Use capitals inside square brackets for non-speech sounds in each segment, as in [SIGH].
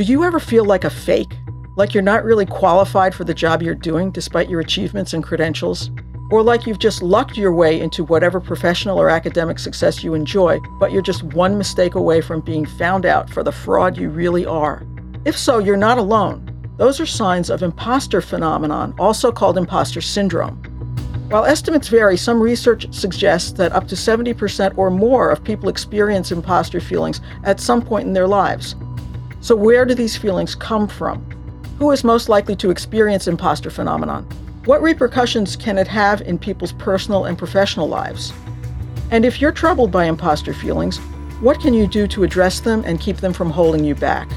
Do you ever feel like a fake? Like you're not really qualified for the job you're doing despite your achievements and credentials? Or like you've just lucked your way into whatever professional or academic success you enjoy, but you're just one mistake away from being found out for the fraud you really are? If so, you're not alone. Those are signs of imposter phenomenon, also called imposter syndrome. While estimates vary, some research suggests that up to 70% or more of people experience imposter feelings at some point in their lives. So, where do these feelings come from? Who is most likely to experience imposter phenomenon? What repercussions can it have in people's personal and professional lives? And if you're troubled by imposter feelings, what can you do to address them and keep them from holding you back?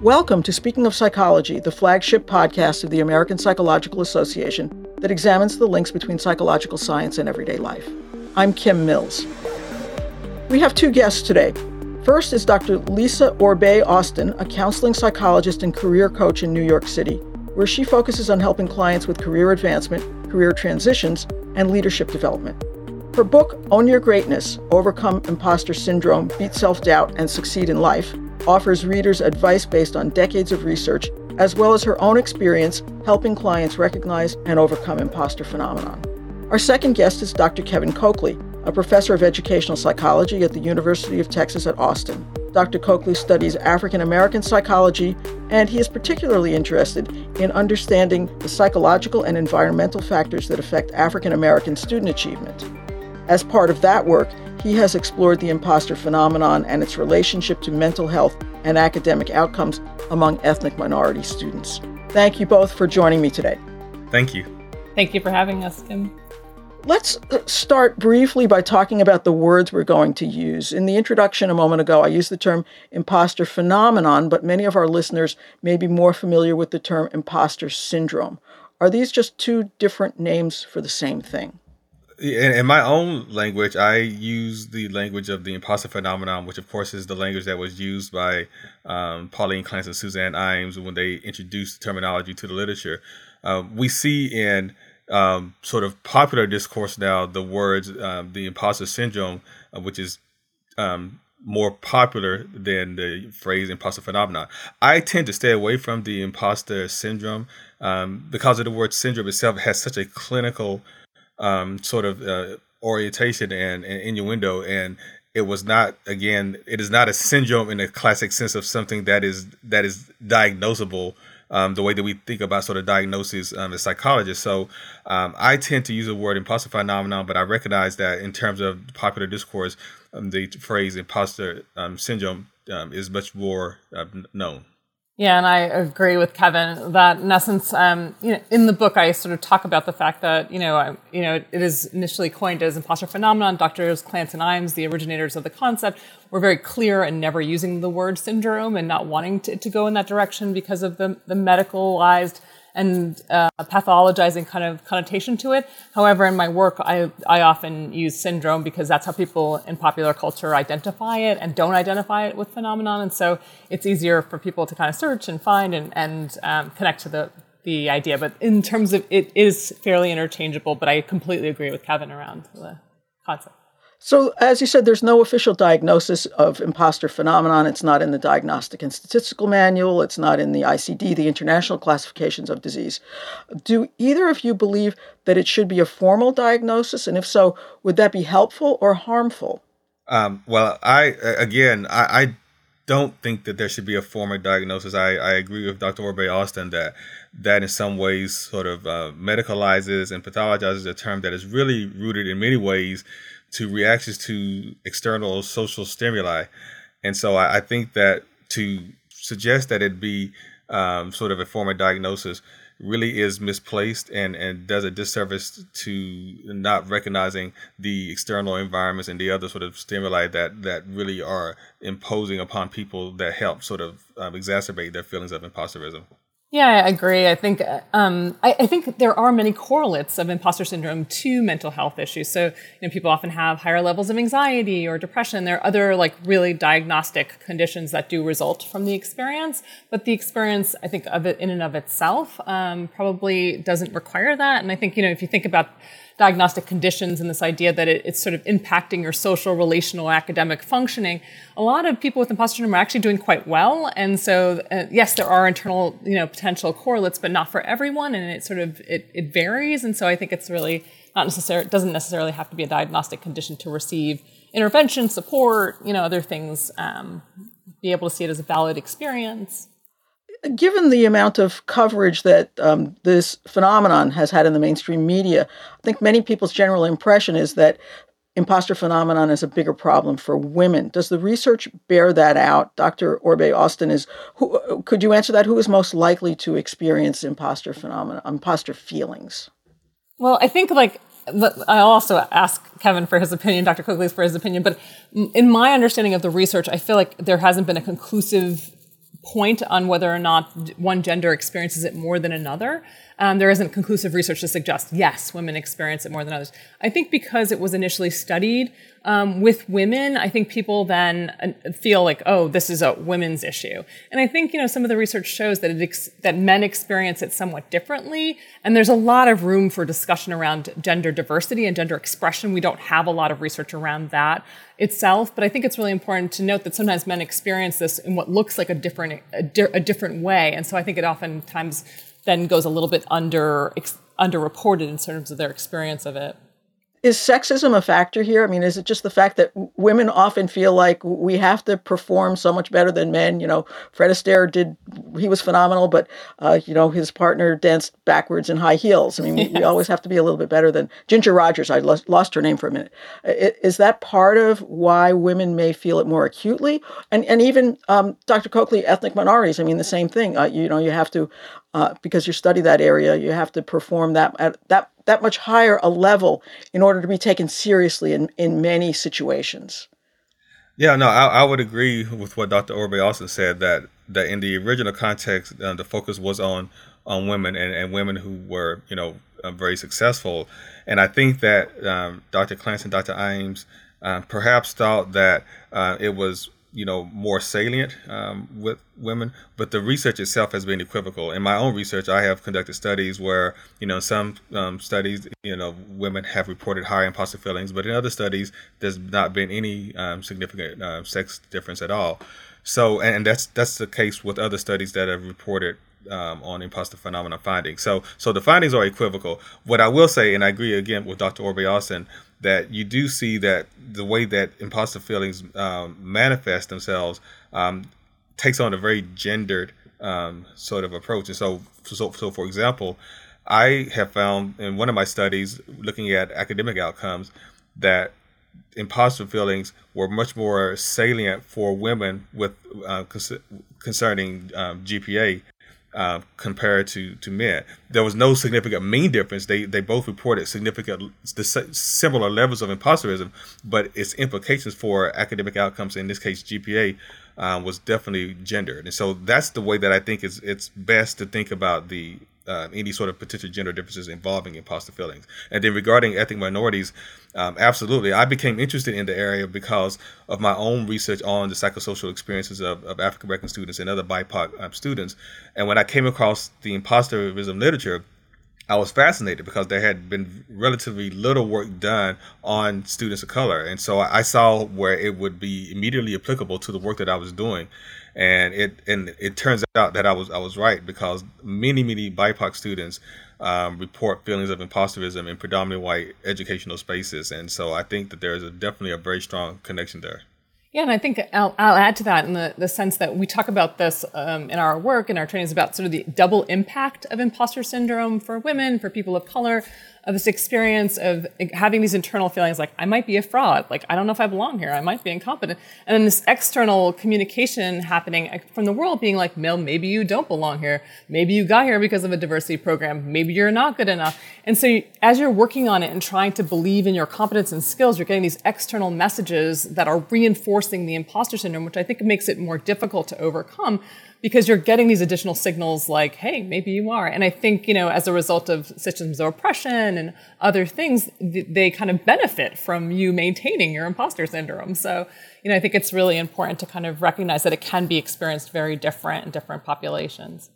Welcome to Speaking of Psychology, the flagship podcast of the American Psychological Association that examines the links between psychological science and everyday life. I'm Kim Mills. We have two guests today First is Dr. Lisa Orbé-Austin, a counseling psychologist and career coach in New York City, where she focuses on helping clients with career advancement, career transitions, and leadership development. Her book, Own Your Greatness Overcome Imposter Syndrome, Beat Self Doubt, and Succeed in Life, offers readers advice based on decades of research, as well as her own experience helping clients recognize and overcome imposter phenomenon. Our second guest is Dr. Kevin Cokley, a professor of educational psychology at the University of Texas at Austin. Dr. Cokley studies African American psychology, and he is particularly interested in understanding the psychological and environmental factors that affect African American student achievement. As part of that work, he has explored the imposter phenomenon and its relationship to mental health and academic outcomes among ethnic minority students. Thank you both for joining me today. Thank you. Thank you for having us, Kim. Let's uh, start briefly by talking about the words we're going to use. In the introduction a moment ago, I used the term imposter phenomenon, but many of our listeners may be more familiar with the term imposter syndrome. Are these just two different names for the same thing? In, my own language, I use the language of the imposter phenomenon, which, of course, is the language that was used by um, Pauline Clance and Suzanne Imes when they introduced the terminology to the literature. Uh, we see in um, sort of popular discourse now the words um, the imposter syndrome, uh, which is um, more popular than the phrase imposter phenomenon. I tend to stay away from the imposter syndrome um, because of the word syndrome itself has such a clinical um, sort of uh, orientation and, and innuendo and it was not again it is not a syndrome in the classic sense of something that is that is diagnosable um, the way that we think about sort of diagnosis um, as psychologists. So um, I tend to use the word imposter phenomenon, but I recognize that in terms of popular discourse, um, the phrase imposter um, syndrome um, is much more uh, known. Yeah, and I agree with Kevin that in essence, um, you know, in the book, I sort of talk about the fact that you know, I, you know, it is initially coined as imposter phenomenon. Doctors Clance and Imes, the originators of the concept, were very clear in never using the word syndrome and not wanting to, to go in that direction because of the, the medicalized and uh, pathologizing kind of connotation to it. However, in my work, I, I often use syndrome because that's how people in popular culture identify it and don't identify it with phenomenon. And so it's easier for people to kind of search and find and, and um, connect to the, the idea. But in terms of it is fairly interchangeable, but I completely agree with Kevin around the concept. So, as you said, there's no official diagnosis of imposter phenomenon. It's not in the Diagnostic and Statistical Manual. It's not in the ICD, the International Classifications of Disease. Do either of you believe that it should be a formal diagnosis? And if so, would that be helpful or harmful? Um, well, I again, I, I, don't think that there should be a formal diagnosis. I, I agree with Dr. Orbé-Austin that that in some ways sort of uh, medicalizes and pathologizes a term that is really rooted in many ways to reactions to external social stimuli. And so I, I think that to suggest that it be um, sort of a form of diagnosis really is misplaced and, and does a disservice to not recognizing the external environments and the other sort of stimuli that, that really are imposing upon people that help sort of um, exacerbate their feelings of imposterism. Yeah, I agree. I think um, I, I, think there are many correlates of imposter syndrome to mental health issues. So, you know, people often have higher levels of anxiety or depression. There are other like really diagnostic conditions that do result from the experience, but the experience, I think, of it in and of itself, um, probably doesn't require that. And I think, you know, if you think about diagnostic conditions and this idea that it, it's sort of impacting your social, relational, academic functioning, a lot of people with imposter syndrome are actually doing quite well. And so, uh, yes, there are internal, you know, potential correlates, but not for everyone, and it sort of it, it varies. And so, I think it's really not necessarily doesn't necessarily have to be a diagnostic condition to receive intervention, support, you know, other things. Um, be able to see it as a valid experience given the amount of coverage that um, this phenomenon has had in the mainstream media, I think many people's general impression is that imposter phenomenon is a bigger problem for women. Does the research bear that out? Dr. Orbé-Austin is who could you answer that? Who is most likely to experience imposter phenomenon imposter feelings? Well, I think like I'll also ask Kevin for his opinion, Dr. Cokley for his opinion, but in my understanding of the research, I feel like there hasn't been a conclusive point on whether or not one gender experiences it more than another. Um, there isn't conclusive research to suggest yes, women experience it more than others. I think because it was initially studied um, with women, I think people then uh, feel like, oh, this is a women's issue. And I think you know some of the research shows that ex- that men experience it somewhat differently, and there's a lot of room for discussion around gender diversity and gender expression. We don't have a lot of research around that itself, but I think it's really important to note that sometimes men experience this in what looks like a different a, di- a different way, and so I think it oftentimes then goes a little bit under ex- underreported in terms of their experience of it is sexism a factor here? I mean, is it just the fact that women often feel like we have to perform so much better than men? You know, Fred Astaire did, he was phenomenal, but, uh, you know, his partner danced backwards in high heels. I mean, yes. we, [LAUGHS] always have to be a little bit better than Ginger Rogers. I lost, lost her name for a minute. Is that part of why women may feel it more acutely? And, and even um, Dr. Cokley, ethnic minorities, I mean, the same thing. Uh, you know, you have to, uh, because you study that area, you have to perform that at that that much higher a level in order to be taken seriously in, in many situations. Yeah, no, I, I would agree with what Dr. Orbe also said that that in the original context, uh, the focus was on on women and, and women who were, you know, uh, very successful. And I think that um, Dr. Clance, and Dr. Imes uh, perhaps thought that uh, it was you know more salient um, with women but the research itself has been equivocal in my own research i have conducted studies where you know some um, studies you know women have reported higher imposter feelings but in other studies there's not been any um, significant uh, sex difference at all so and that's that's the case with other studies that have reported um, on imposter phenomena findings. So, so the findings are equivocal. What I will say, and I agree again with Dr. Orbé-Austin, that you do see that the way that imposter feelings um, manifest themselves um, takes on a very gendered um, sort of approach. And so, so, so, for example, I have found in one of my studies looking at academic outcomes that imposter feelings were much more salient for women with uh, concerning um, GPA uh, compared to to men. There was no significant mean difference. They they both reported significant the similar levels of imposterism, but its implications for academic outcomes, in this case GPA, uh, was definitely gendered. And so that's the way that I think is it's best to think about the uh, any sort of potential gender differences involving imposter feelings. And then regarding ethnic minorities, um, absolutely, I became interested in the area because of my own research on the psychosocial experiences of, of African American students and other BIPOC um, students. And when I came across the imposterism literature, I was fascinated because there had been relatively little work done on students of color. And so I saw where it would be immediately applicable to the work that I was doing and it and it turns out that I was I was right because many many BIPOC students um, report feelings of imposterism in predominantly white educational spaces, and so I think that there is a, definitely a very strong connection there. Yeah, and I think I'll, I'll add to that in the, the sense that we talk about this um, in our work, in our trainings about sort of the double impact of imposter syndrome for women, for people of color, of this experience of having these internal feelings like I might be a fraud, like I don't know if I belong here, I might be incompetent, and then this external communication happening from the world being like, Mel, maybe you don't belong here, maybe you got here because of a diversity program, maybe you're not good enough, and so as you're working on it and trying to believe in your competence and skills, you're getting these external messages that are reinforcing the imposter syndrome, which I think makes it more difficult to overcome because you're getting these additional signals like, hey, maybe you are. And I think, you know, as a result of systems of oppression and other things, they kind of benefit from you maintaining your imposter syndrome. So, you know, I think it's really important to kind of recognize that it can be experienced very different in different populations.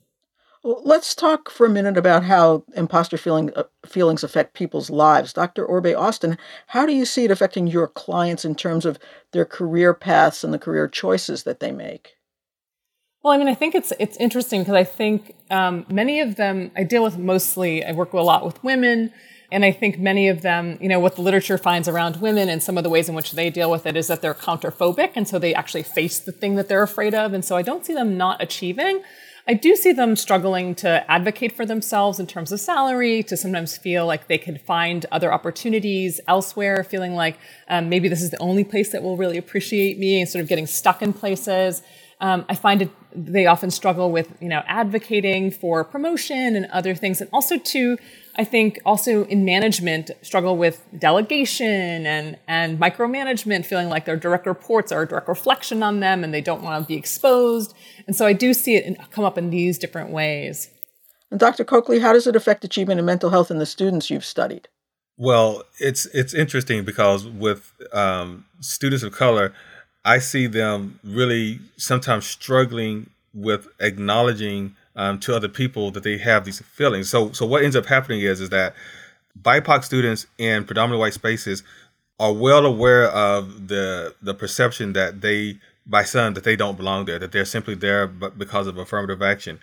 Let's talk for a minute about how imposter feeling, uh, feelings affect people's lives. Dr. Orbé-Austin, how do you see it affecting your clients in terms of their career paths and the career choices that they make? Well, I mean, I think it's it's interesting because I think um, many of them I deal with mostly. I work a lot with women, and I think many of them, you know, what the literature finds around women and some of the ways in which they deal with it is that they're counterphobic, and so they actually face the thing that they're afraid of, and so I don't see them not achieving. I do see them struggling to advocate for themselves in terms of salary, to sometimes feel like they can find other opportunities elsewhere, feeling like um, maybe this is the only place that will really appreciate me, and sort of getting stuck in places. Um, I find it they often struggle with you know advocating for promotion and other things, and also to I think also in management struggle with delegation and, and micromanagement, feeling like their direct reports are a direct reflection on them and they don't want to be exposed. And so I do see it in, come up in these different ways. And Dr. Cokley, how does it affect achievement and mental health in the students you've studied? Well, it's it's interesting because with um, students of color, I see them really sometimes struggling with acknowledging um, to other people that they have these feelings. So so what ends up happening is is that BIPOC students in predominantly white spaces are well aware of the the perception that they by some that they don't belong there, that they're simply there but because of affirmative action,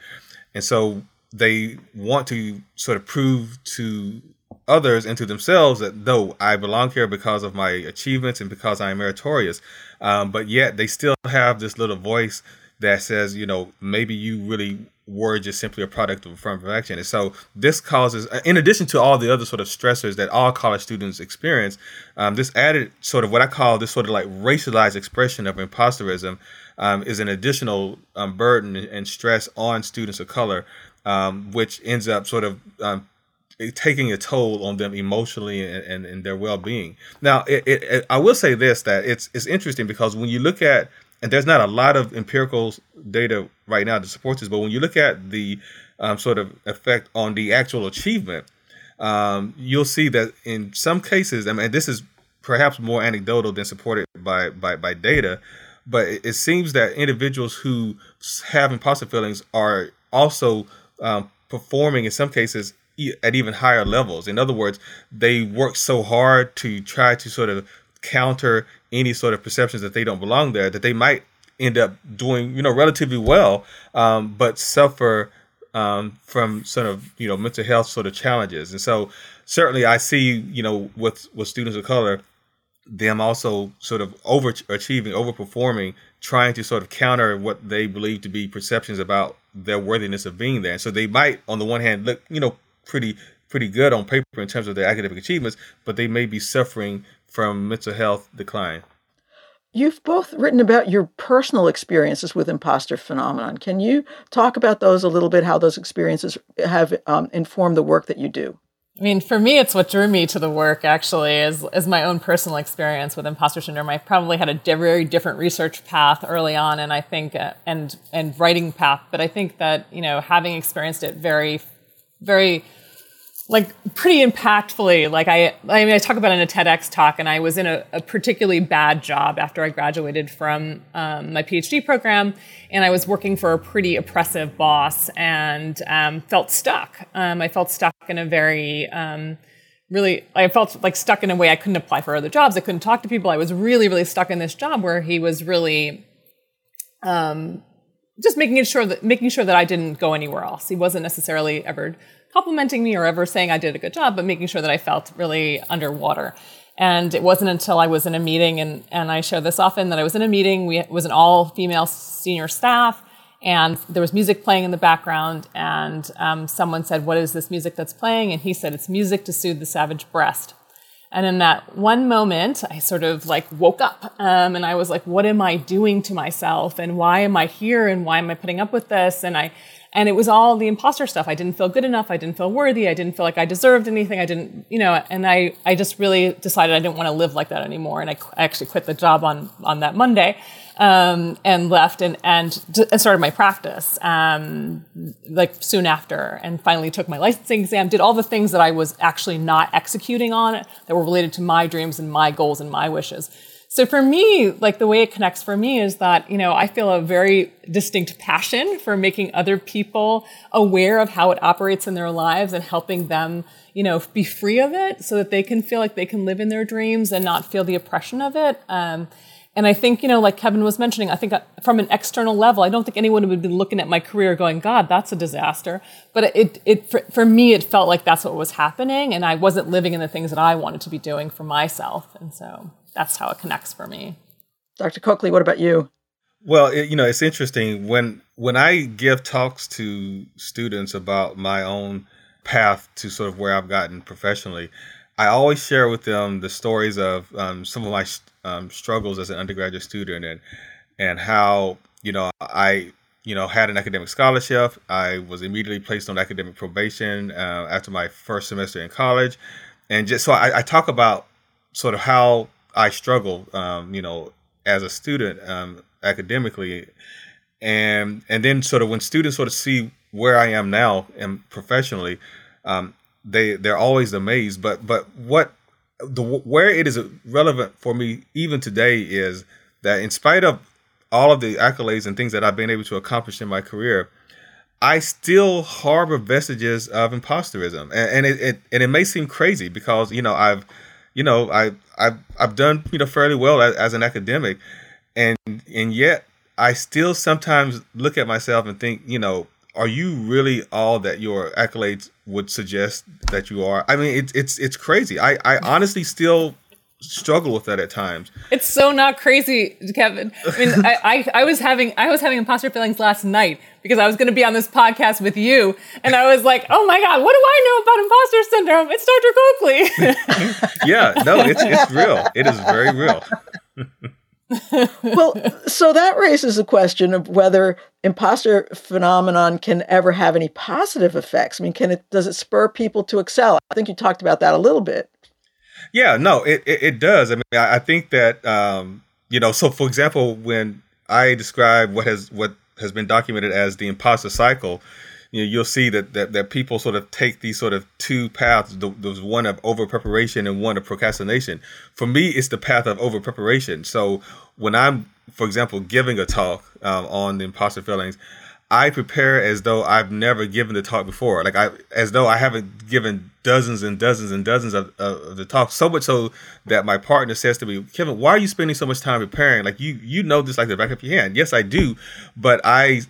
and so they want to sort of prove to others and to themselves that no, I belong here because of my achievements and because I am meritorious. Um, but yet they still have this little voice that says, you know, maybe you really were just simply a product of affirmative action. And so this causes, in addition to all the other sort of stressors that all college students experience, um, this added sort of what I call this sort of like racialized expression of imposterism um, is an additional um, burden and stress on students of color, um, which ends up sort of um, taking a toll on them emotionally and, and, and their well-being. Now, it, it, it, I will say this, that it's, it's interesting because when you look at and there's not a lot of empirical data right now to support this, but when you look at the um, sort of effect on the actual achievement, um, you'll see that in some cases, I mean, this is perhaps more anecdotal than supported by by, by data, but it, seems that individuals who have imposter feelings are also um, performing in some cases at even higher levels. In other words, they work so hard to try to sort of counter any sort of perceptions that they don't belong there, that they might end up doing, you know, relatively well, um, but suffer um, from sort of, you know, mental health sort of challenges. And so certainly I see, you know, with, with students of color, them also sort of overachieving, overperforming, trying to sort of counter what they believe to be perceptions about their worthiness of being there. And so they might, on the one hand, look, you know, pretty pretty good on paper in terms of their academic achievements, but they may be suffering from mental health decline. You've both written about your personal experiences with imposter phenomenon. Can you talk about those a little bit? How those experiences have um, informed the work that you do? I mean, for me, it's what drew me to the work. Actually, is is my own personal experience with imposter syndrome. I probably had a very different research path early on, and I think uh, and and writing path. But I think that you know, having experienced it very, very like pretty impactfully. Like I, I mean, I talk about in a TEDx talk, and I was in a, a particularly bad job after I graduated from um, my PhD program, and I was working for a pretty oppressive boss, and um, felt stuck. Um, I felt stuck in a very um, really i felt like stuck in a way i couldn't apply for other jobs i couldn't talk to people i was really really stuck in this job where he was really um, just making sure that making sure that i didn't go anywhere else he wasn't necessarily ever complimenting me or ever saying I did a good job, but making sure that I felt really underwater. And it wasn't until I was in a meeting, and, and I share this often, that I was in a meeting. We, it was an all female senior staff, and there was music playing in the background. And um, someone said, What is this music that's playing? And he said, It's music to soothe the savage breast. And in that one moment, I sort of like woke up um, and I was like, What am I doing to myself? And why am I here? And why am I putting up with this? And I and it was all the imposter stuff. I didn't feel good enough. I didn't feel worthy. I didn't feel like I deserved anything. I didn't, you know, and I, I just really decided I didn't want to live like that anymore. And I, I actually quit the job on, on that Monday, um, and left and, and, and started my practice, um, like soon after and finally took my licensing exam, did all the things that I was actually not executing on that were related to my dreams and my goals and my wishes. So for me, like the way it connects for me is that, you know, I feel a very distinct passion for making other people aware of how it operates in their lives and helping them, you know, be free of it so that they can feel like they can live in their dreams and not feel the oppression of it. Um, and I think, you know, like Kevin was mentioning, I think uh, from an external level, I don't think anyone would be looking at my career going, God, that's a disaster. But it, it, for, for me, it felt like that's what was happening. And I wasn't living in the things that I wanted to be doing for myself. And so that's how it connects for me. Dr. Cokley, what about you? Well, it, you know, it's interesting when when I give talks to students about my own path to sort of where I've gotten professionally. I always share with them the stories of um, some of my um, struggles as an undergraduate student and and how you know I you know had an academic scholarship. I was immediately placed on academic probation uh, after my first semester in college, and just so I, I talk about sort of how I struggle, um, you know, as a student um, academically, and and then sort of when students sort of see where I am now and professionally, um, they they're always amazed. But but what the where it is relevant for me even today is that in spite of all of the accolades and things that I've been able to accomplish in my career, I still harbor vestiges of imposterism, and, and it, it and it may seem crazy because you know I've you know, I I've I've done you know fairly well as, as, an academic, and and yet I still sometimes look at myself and think, you know, are you really all that your accolades would suggest that you are? I mean, it's it's it's crazy. I I honestly still struggle with that at times. It's so not crazy, Kevin. I mean, [LAUGHS] I, I, I, was having I was having imposter feelings last night because I was going to be on this podcast with you, and I was like, oh my god, what do I know about imposter syndrome? It's Dr. Cokley. [LAUGHS] yeah, no, it's it's real. It is very real. [LAUGHS] well, so that raises the question of whether imposter phenomenon can ever have any positive effects. I mean, can it does it spur people to excel? I think you talked about that a little bit. Yeah, no, it, it, it does. I mean, I, I think that um, you know. So, for example, when I describe what has what has been documented as the imposter cycle, you know, you'll see that, that that people sort of take these sort of two paths. There's one of over preparation and one of procrastination. For me, it's the path of over preparation. So when I'm, for example, giving a talk um, on the imposter feelings, I prepare as though I've never given the talk before. Like I, as though I haven't given dozens and dozens and dozens of, of the talk. So much so that my partner says to me, Kevin, why are you spending so much time preparing? Like you, you know this like the back of your hand. Yes, I do, but I,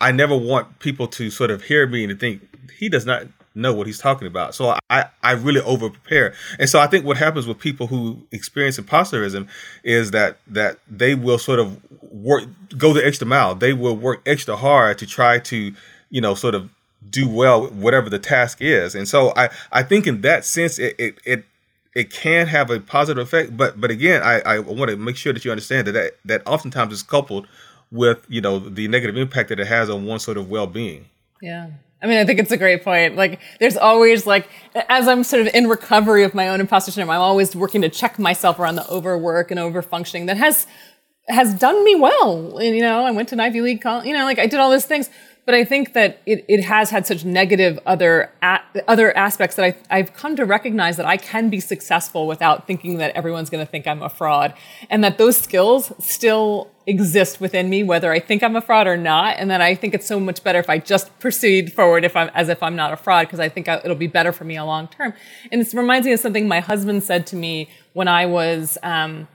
I never want people to sort of hear me and think he does not know what he's talking about. So I, I really over prepare. And so I think what happens with people who experience imposterism is that that they will sort of work go the extra mile. They will work extra hard to try to, you know, sort of do well whatever the task is. And so I, I think in that sense it, it, it it can have a positive effect, but but again, I, I want to make sure that you understand that, that that oftentimes is coupled with you know the negative impact that it has on one sort of well being. Yeah. I mean, I think it's a great point. Like, there's always like, as I'm sort of in recovery of my own imposter syndrome, I'm always working to check myself around the overwork and overfunctioning that has has done me well. And, you know, I went to an Ivy League college, you know, like I did all those things. But I think that it, it has had such negative other a, other aspects that I, I've come to recognize that I can be successful without thinking that everyone's going to think I'm a fraud, and that those skills still exist within me, whether I think I'm a fraud or not. And that I think it's so much better if I just proceed forward if I'm as if I'm not a fraud, because I think it'll be better for me a long term. And it reminds me of something my husband said to me when I was. Um,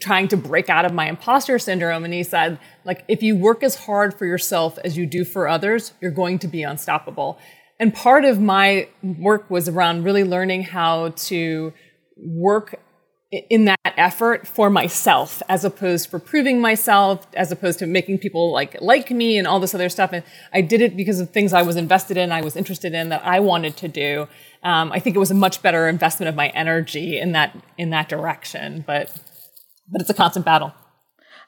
trying to break out of my imposter syndrome. And he said, like, if you work as hard for yourself as you do for others, you're going to be unstoppable. And part of my work was around really learning how to work in that effort for myself as opposed for proving myself as opposed to making people like like me and all this other stuff and i did it because of things i was invested in i was interested in that i wanted to do um, i think it was a much better investment of my energy in that in that direction but but it's a constant battle.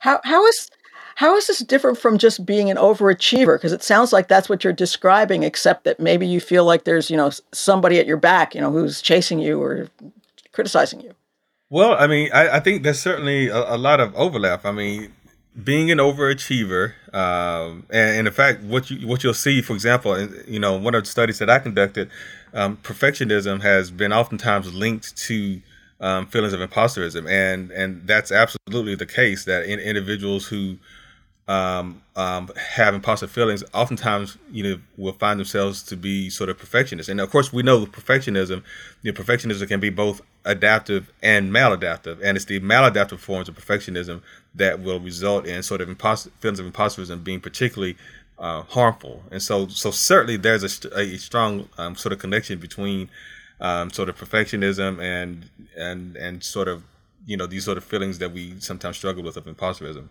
How how is how is this different from just being an overachiever? Because it sounds like that's what you're describing, except that maybe you feel like there's you know somebody at your back, you know, who's chasing you or criticizing you. Well, I mean, I, I think there's certainly a, a, lot of overlap. I mean, being an overachiever, um, and, and, in fact, what you what you'll see, for example, you know, one of the studies that I conducted, um, perfectionism has been oftentimes linked to um, feelings of imposterism, and and that's absolutely the case that in individuals who um, um, have imposter feelings, oftentimes you know will find themselves to be sort of perfectionists. And of course, we know perfectionism. You know, perfectionism can be both adaptive and maladaptive, and it's the maladaptive forms of perfectionism that will result in sort of imposter, feelings of imposterism being particularly uh, harmful. And so, so certainly there's a, a strong um, sort of connection between um, sort of perfectionism and and and sort of you know these sort of feelings that we sometimes struggle with of imposterism.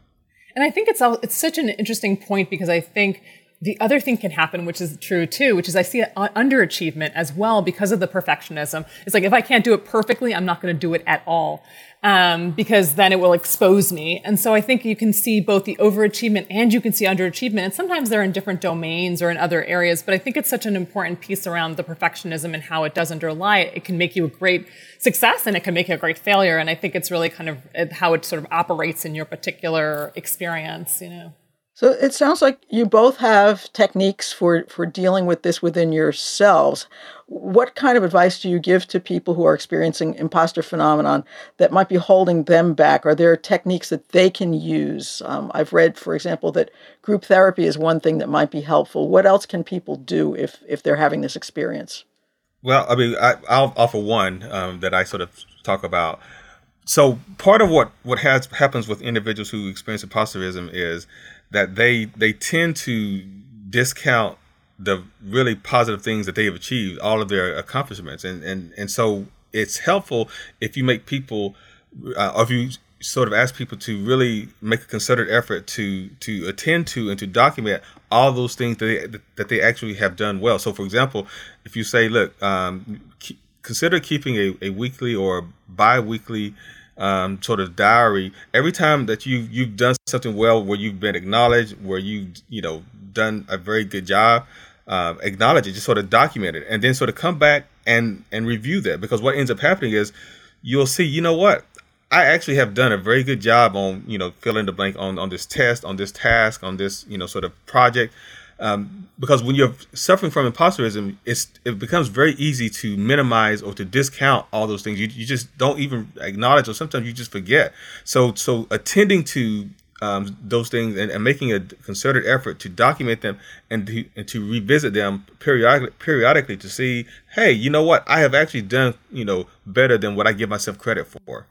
And I think it's all, it's such an interesting point because I think the other thing can happen, which is true too, which is I see underachievement as well because of the perfectionism. It's like if I can't do it perfectly, I'm not going to do it at all um, because then it will expose me. And so I think you can see both the overachievement and you can see underachievement. And sometimes they're in different domains or in other areas, but I think it's such an important piece around the perfectionism and how it does underlie it. It can make you a great success and it can make you a great failure. And I think it's really kind of how it sort of operates in your particular experience, you know. So it sounds like you both have techniques for, for dealing with this within yourselves. What kind of advice do you give to people who are experiencing imposter phenomenon that might be holding them back? Are there techniques that they can use? Um, I've read, for example, that group therapy is one thing that might be helpful. What else can people do if if they're having this experience? Well, I mean, I, will offer one um, that I sort of talk about. So part of what what has happens with individuals who experience imposterism is that they they tend to discount the really positive things that they have achieved, all of their accomplishments, and and and so it's helpful if you make people, uh, or if you sort of ask people to really make a concerted effort to to attend to and to document all those things that they, that they actually have done well. So, for example, if you say, look, um, consider keeping a, a weekly or bi-weekly um, sort of diary. Every time that you you've done something well where you've been acknowledged where you you know done a very good job uh, acknowledge it just sort of document it and then sort of come back and and review that. Because what ends up happening is you'll see you know what? I actually have done a very good job on you know fill in the blank on on this test on this task on this you know sort of project um, because when you're suffering from imposterism, it's it becomes very easy to minimize or to discount all those things. You, you just don't even acknowledge, or sometimes you just forget. So so attending to um, those things and, and, making a concerted effort to document them and to, and to revisit them periodically, periodically to see, hey, you know what, I have actually done you know better than what I give myself credit for.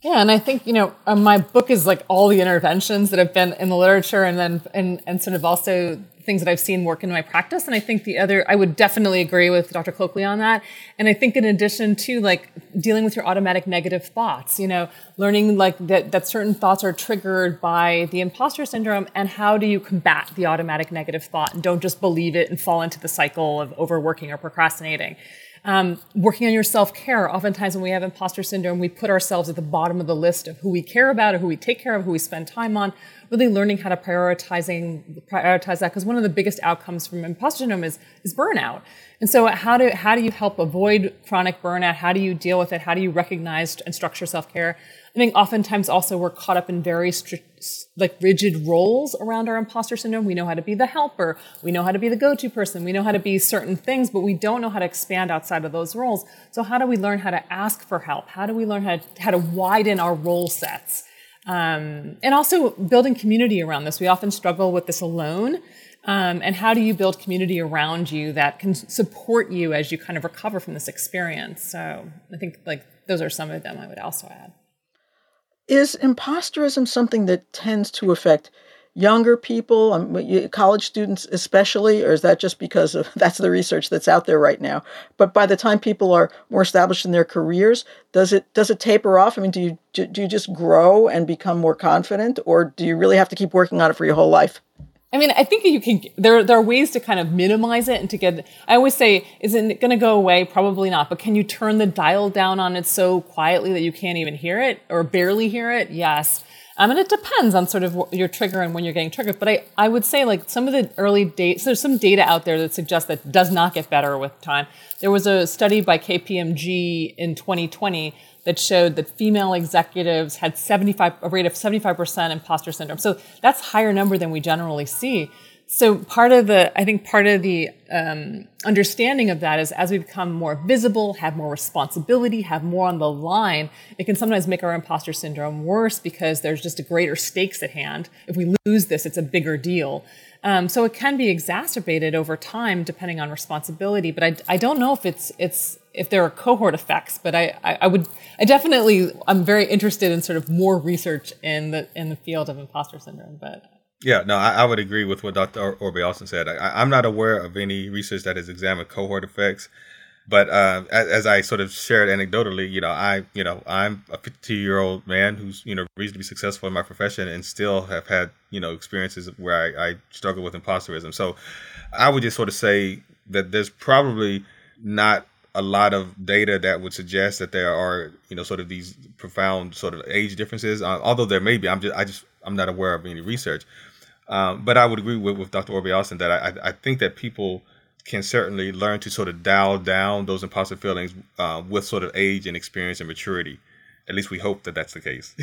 Yeah, and I think you know um, my book is like all the interventions that have been in the literature, and then and and sort of also things that I've seen work in my practice. And I think the other, I would definitely agree with Dr. Cokley on that. And I think in addition to like dealing with your automatic negative thoughts, you know, learning like that that certain thoughts are triggered by the imposter syndrome, and how do you combat the automatic negative thought and don't just believe it and fall into the cycle of overworking or procrastinating. Um, working on your self care. Oftentimes, when we have imposter syndrome, we put ourselves at the bottom of the list of who we care about or who we take care of, who we spend time on. Really learning how to prioritizing prioritize that because one of the biggest outcomes from imposter syndrome is is burnout. And so, how do how do you help avoid chronic burnout? How do you deal with it? How do you recognize and structure self care? I think oftentimes also we're caught up in very like rigid roles around our imposter syndrome. We know how to be the helper. We know how to be the go-to person. We know how to be certain things, but we don't know how to expand outside of those roles. So how do we learn how to ask for help? How do we learn how to, how to widen our role sets? Um, and also building community around this. We often struggle with this alone. Um, and how do you build community around you that can support you as you kind of recover from this experience? So I think like those are some of them I would also add. Is imposterism something that tends to affect younger people, um, college students especially, or is that just because of [LAUGHS] that's the research that's out there right now? But by the time people are more established in their careers, does it does it taper off? I mean, do you do you just grow and become more confident, or do you really have to keep working on it for your whole life? I mean, I think you can, there, there are ways to kind of minimize it and to get, I always say, is it going to go away? Probably not. But can you turn the dial down on it so quietly that you can't even hear it or barely hear it? Yes. Um, I mean, it depends on sort of your trigger and when you're getting triggered. But I, I would say like some of the early dates, there's some data out there that suggests that does not get better with time. There was a study by KPMG in 2020 that showed that female executives had 75 a rate of 75% imposter syndrome. So that's higher number than we generally see. so part of the, I think part of the um, understanding of that is as we become more visible, have more responsibility, have more on the line, it can sometimes make our imposter syndrome worse because there's just a greater stakes at hand. If we lose this, it's a bigger deal. Um, so it can be exacerbated over time depending on responsibility. But I, I don't know if it's it's if there are cohort effects. But I, I, I would I definitely I'm very interested in sort of more research in the in the field of imposter syndrome. But yeah, no, I, I, would agree with what Dr. Orbé-Austin said. I, am not aware of any research that has examined cohort effects, but uh, as, as, I sort of shared anecdotally, you know, I, you know, I'm a 50 year old man who's, you know, reasonably successful in my profession and still have had, you know, experiences where I, I struggle with imposterism. So I would just sort of say that there's probably not a lot of data that would suggest that there are, you know, sort of these profound sort of age differences. Uh, although there may be, I'm just, I just, I'm not aware of any research. Um, but I would agree with, with Dr. Orbé-Austin that I, I think that people can certainly learn to sort of dial down those imposter feelings uh, with sort of age and experience and maturity. At least we hope that that's the case.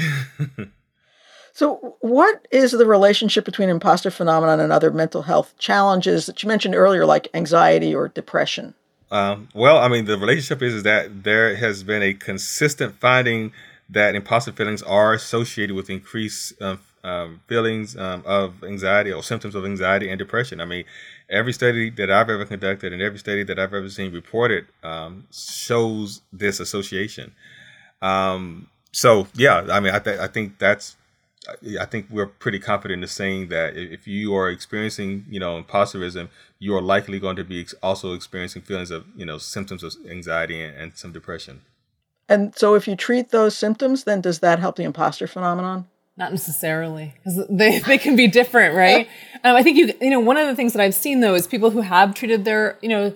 [LAUGHS] so, what is the relationship between imposter phenomenon and other mental health challenges that you mentioned earlier, like anxiety or depression? Um, well, I mean, the relationship is, is that there has been a consistent finding that imposter feelings are associated with increased uh, um, feelings um, of anxiety or symptoms of anxiety and depression. I mean, every study that I've ever conducted and every study that I've ever seen reported um, shows this association. Um, so yeah, I mean, I, th- I think that's I think we're pretty confident in saying that if you are experiencing, you know, imposterism, you are likely going to be also experiencing feelings of, you know, symptoms of anxiety and, and some depression. And so, if you treat those symptoms, then does that help the imposter phenomenon? Not necessarily, because they, they can be different, right? [LAUGHS] um, I think you you know one of the things that I've seen though is people who have treated their you know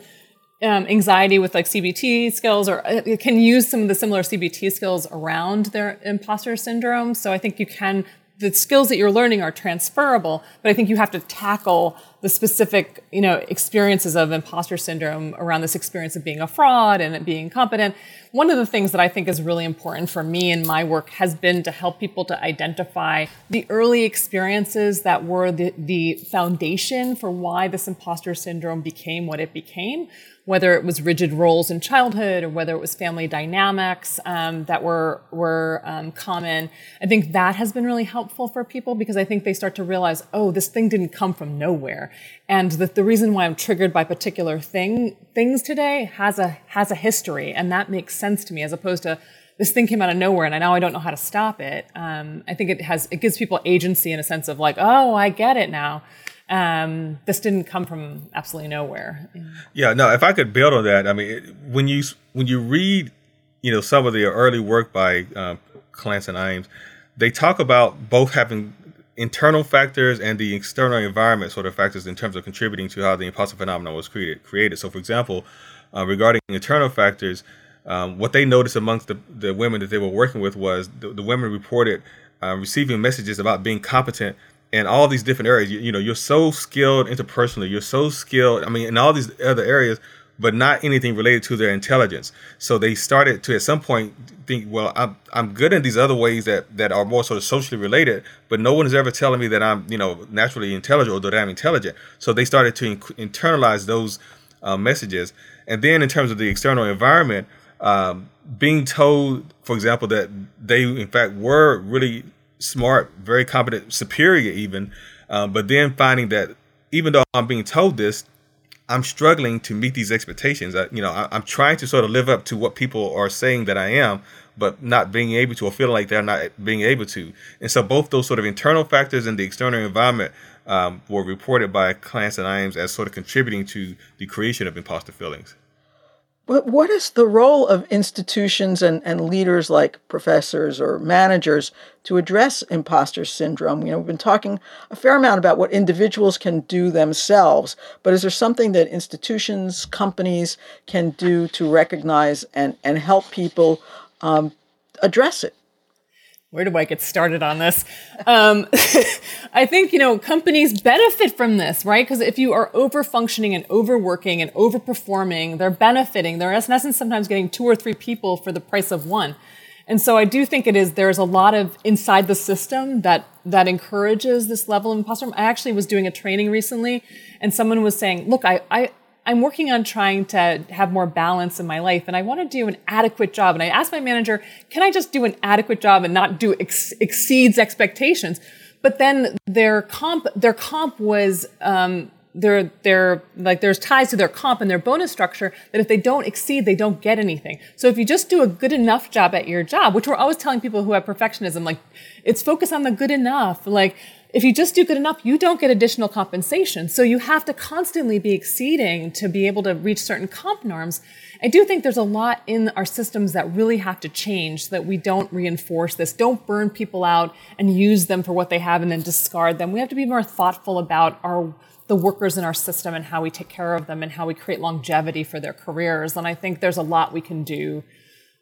um, anxiety with like CBT skills or uh, can use some of the similar CBT skills around their imposter syndrome. So I think you can the skills that you're learning are transferable, but I think you have to tackle the specific, you know, experiences of imposter syndrome around this experience of being a fraud and being competent. One of the things that I think is really important for me in my work has been to help people to identify the early experiences that were the, the foundation for why this imposter syndrome became what it became whether it was rigid roles in childhood or whether it was family dynamics um, that were were um, common. I think that has been really helpful for people because I think they start to realize, oh, this thing didn't come from nowhere, and that the reason why I'm triggered by particular thing things today has a has a history, and that makes sense to me as opposed to this thing came out of nowhere and I now I don't know how to stop it. Um, I think it has it gives people agency in a sense of like, oh, I get it now um, this didn't come from absolutely nowhere. Yeah, no. If I could build on that, I mean, it, when you when you read, you know, some of the early work by um, Clance and Imes, they talk about both having internal factors and the external environment sort of factors in terms of contributing to how the imposter phenomenon was created. Created. So, for example, uh, regarding internal factors, um, what they noticed amongst the, the women that they were working with was the, the women reported uh, receiving messages about being competent in all these different areas. You, you, know, you're so skilled interpersonally. You're so skilled. I mean, in all these other areas, but not anything related to their intelligence. So they started to at some point think, well, I'm I'm good in these other ways that that are more sort of socially related, but no one is ever telling me that I'm you know naturally intelligent or that I'm intelligent. So they started to internalize those uh, messages, and then in terms of the external environment. Um, being told, for example, that they in fact were really smart, very competent, superior even. Um, but then finding that even though I'm being told this, I'm struggling to meet these expectations. I, you know, I, am trying to sort of live up to what people are saying that I am, but not being able to, or feeling like they're not being able to. And so both those sort of internal factors and the external environment um, were reported by Clance and Imes as sort of contributing to the creation of imposter feelings. But what is the role of institutions and, and leaders like professors or managers to address imposter syndrome? You know, we've been talking a fair amount about what individuals can do themselves, but is there something that institutions, companies can do to recognize and, and help people um, address it? Where do I get started on this? Um, [LAUGHS] I think, you know, companies benefit from this, right? Because if you are over functioning and overworking and overperforming, they're benefiting. They're in essence sometimes getting two or three people for the price of one. And so I do think it is there's a lot of inside the system that that encourages this level of imposter. I actually was doing a training recently and someone was saying, look, I, I I'm working on trying to have more balance in my life and I want to do an adequate job. And I asked my manager, can I just do an adequate job and not do ex- exceeds expectations? But then their comp, their comp was, um, they're, they're like there's ties to their comp and their bonus structure that if they don't exceed, they don't get anything. So if you just do a good enough job at your job, which we're always telling people who have perfectionism, like it's focus on the good enough. Like if you just do good enough, you don't get additional compensation. So you have to constantly be exceeding to be able to reach certain comp norms. I do think there's a lot in our systems that really have to change so that we don't reinforce this. Don't burn people out and use them for what they have and then discard them. We have to be more thoughtful about our the workers in our system and how we take care of them and how we create longevity for their careers. And I think there's a lot we can do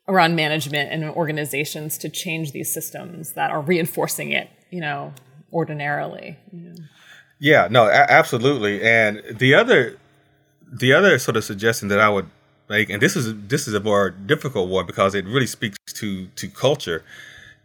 around management and organizations to change these systems that are reinforcing it, you know, ordinarily. Know. Yeah, no, a- absolutely. And the other, the other sort of suggestion that I would make, and this is this is a more difficult one because it really speaks to to culture,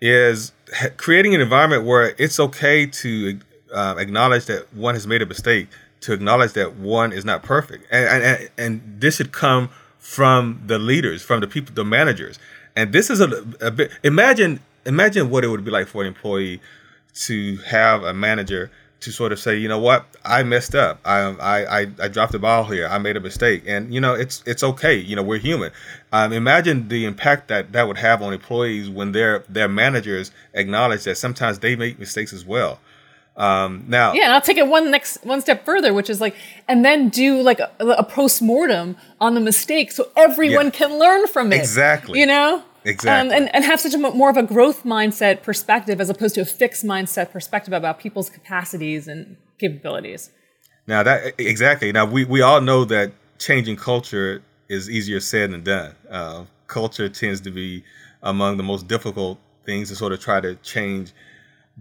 is creating an environment where it's okay to uh, acknowledge that one has made a mistake, to acknowledge that one is not perfect, and and and this should come from the leaders, from the people, the managers, and this is a, a bit. Imagine imagine what it would be like for an employee to have a manager to sort of say, you know what, I messed up. I, I, I, I, dropped the ball here. I made a mistake, and you know it's it's okay. You know we're human. Um, imagine the impact that that would have on employees when their their managers acknowledge that sometimes they make mistakes as well. Um, now, yeah, and I'll take it one next one step further, which is like, and then do like a, a post mortem on the mistake, so everyone yeah. can learn from it. Exactly. You know. Exactly. Um, and, and have such a more of a growth mindset perspective as opposed to a fixed mindset perspective about people's capacities and capabilities. Now that exactly. Now we, we all know that changing culture is easier said than done. Uh, culture tends to be among the most difficult things to sort of try to change.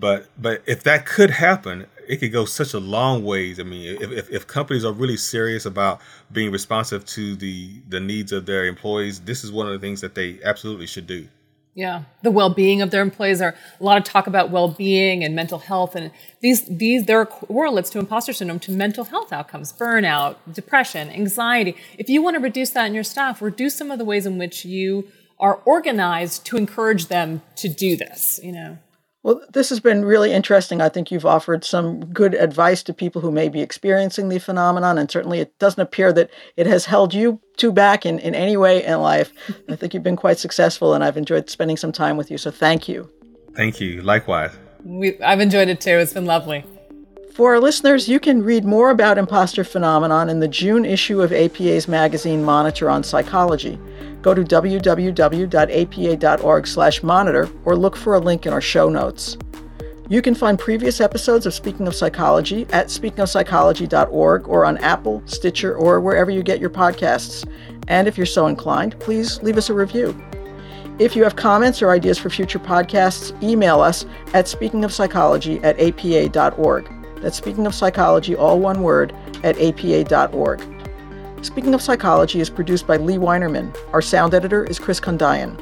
But but if that could happen, it could go such a long ways. I mean, if, if, if, companies are really serious about being responsive to the the needs of their employees, this is one of the things that they absolutely should do. Yeah, the well-being of their employees are a lot of talk about well-being and mental health, and these these there are correlates to imposter syndrome to mental health outcomes, burnout, depression, anxiety. If you want to reduce that in your staff, reduce some of the ways in which you are organized to encourage them to do this. You know. Well, this has been really interesting. I think you've offered some good advice to people who may be experiencing the phenomenon, and certainly it doesn't appear that it has held you two back in, in any way in life. [LAUGHS] I think you've been quite successful, and I've enjoyed spending some time with you. So thank you. Thank you. Likewise. We, I've enjoyed it too. It's been lovely. For our listeners, you can read more about imposter phenomenon in the June issue of APA's magazine Monitor on Psychology go to www.apa.org/monitor or look for a link in our show notes. You can find previous episodes of Speaking of Psychology at speakingofpsychology.org or on Apple, Stitcher, or wherever you get your podcasts. And if you're so inclined, please leave us a review. If you have comments or ideas for future podcasts, email us at speakingofpsychology at apa.org. That's Speaking of Psychology, all one word, at apa.org. Speaking of Psychology is produced by Lea Winerman. Our sound editor is Chris Condayan.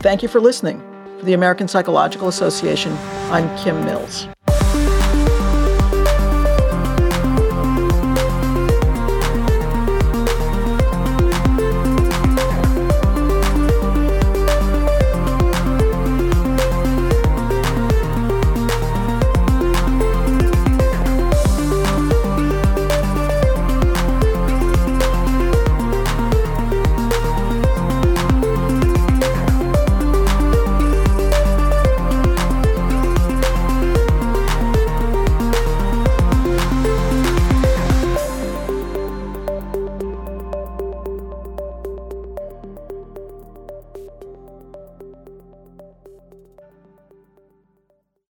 Thank you for listening. For the American Psychological Association, I'm Kim Mills.